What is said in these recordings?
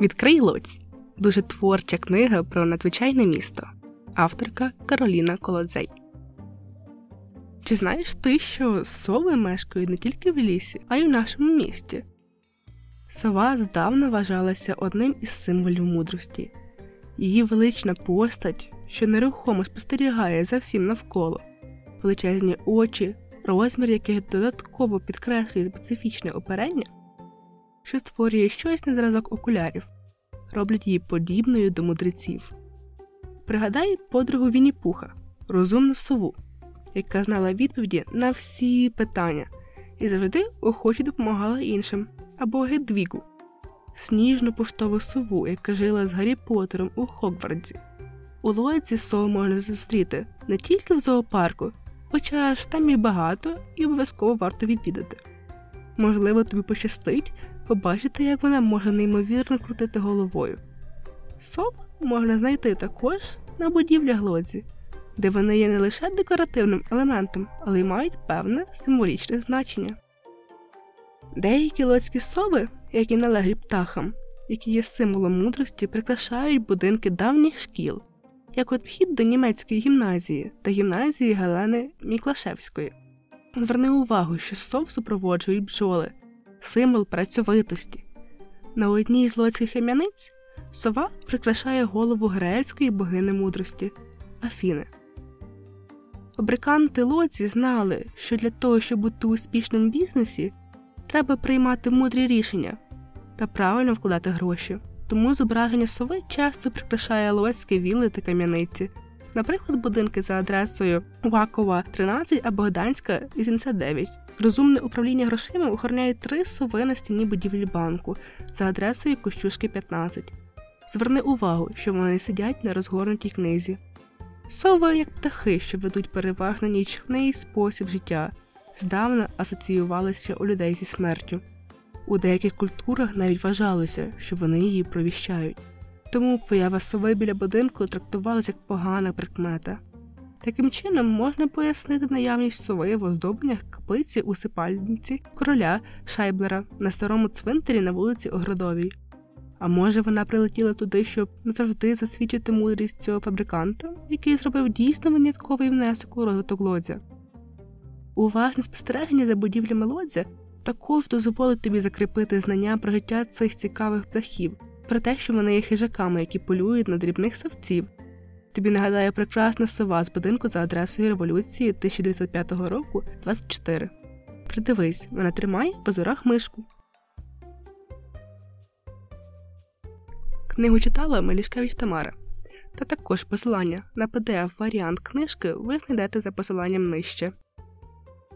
Відкрий лоць дуже творча книга про надзвичайне місто. Авторка Кароліна Колодзей. Чи знаєш ти, що сови мешкають не тільки в лісі, а й у нашому місті? Сова здавна вважалася одним із символів мудрості. Її велична постать, що нерухомо спостерігає за всім навколо, величезні очі, розмір яких додатково підкреслює специфічне оперення, що створює щось на зразок окулярів, роблять її подібною до мудреців. Пригадай подругу Вінні-Пуха, розумну сову, яка знала відповіді на всі питання і завжди охоче допомагала іншим, або Гедвігу, сніжну поштову сову, яка жила з Гаррі Поттером у Хогвартсі. У Лоці сов можна зустріти не тільки в зоопарку, хоча ж там і багато і обов'язково варто відвідати. Можливо, тобі пощастить побачити, як вона може неймовірно крутити головою. Сов можна знайти також на будівлях лодзі, де вони є не лише декоративним елементом, але й мають певне символічне значення. Деякі лодські сови, які належать птахам, які є символом мудрості, прикрашають будинки давніх шкіл, як от вхід до німецької гімназії та гімназії Гелени Міклашевської. Зверни увагу, що сов супроводжують бджоли, символ працьовитості. На одній з лодських кам'яниць сова прикрашає голову грецької богини мудрості Афіни. Фабриканти лодзі знали, що для того, щоб бути успішним в бізнесі, треба приймати мудрі рішення та правильно вкладати гроші. Тому зображення сови часто прикрашає лодські вілли та кам'яниці, наприклад, будинки за адресою Вакова, 13 або Гданська, 89. Розумне управління грошима охороняє три сови на стіні будівлі банку за адресою Кощушки 15. Зверни увагу, що вони сидять на розгорнутій книзі. Сови, як птахи, що ведуть переважно нічний спосіб життя, здавна асоціювалися у людей зі смертю. У деяких культурах навіть вважалося, що вони її провіщають. Тому поява сови біля будинку трактувалася як погана прикмета. Таким чином можна пояснити наявність сови в оздобленнях каплиці у сипальниці короля Шайблера на старому цвинтарі на вулиці Оградовій. А може вона прилетіла туди, щоб назавжди засвідчити мудрість цього фабриканта, який зробив дійсно винятковий внесок у розвиток лодзя. Уважне спостереження за будівлями лодзя також дозволить тобі закріпити знання про життя цих цікавих птахів, про те, що вони є хижаками, які полюють на дрібних савців. Тобі нагадає прекрасна сова з будинку за адресою революції 1905 року 24. Придивись, вона тримає по зорах мишку. Книгу читала Мелішкевич Тамара. Та також посилання на pdf варіант книжки ви знайдете за посиланням нижче.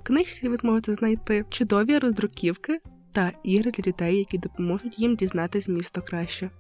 Книжці ви зможете знайти чудові роздруківки та ігри для дітей, які допоможуть їм дізнатись місто краще.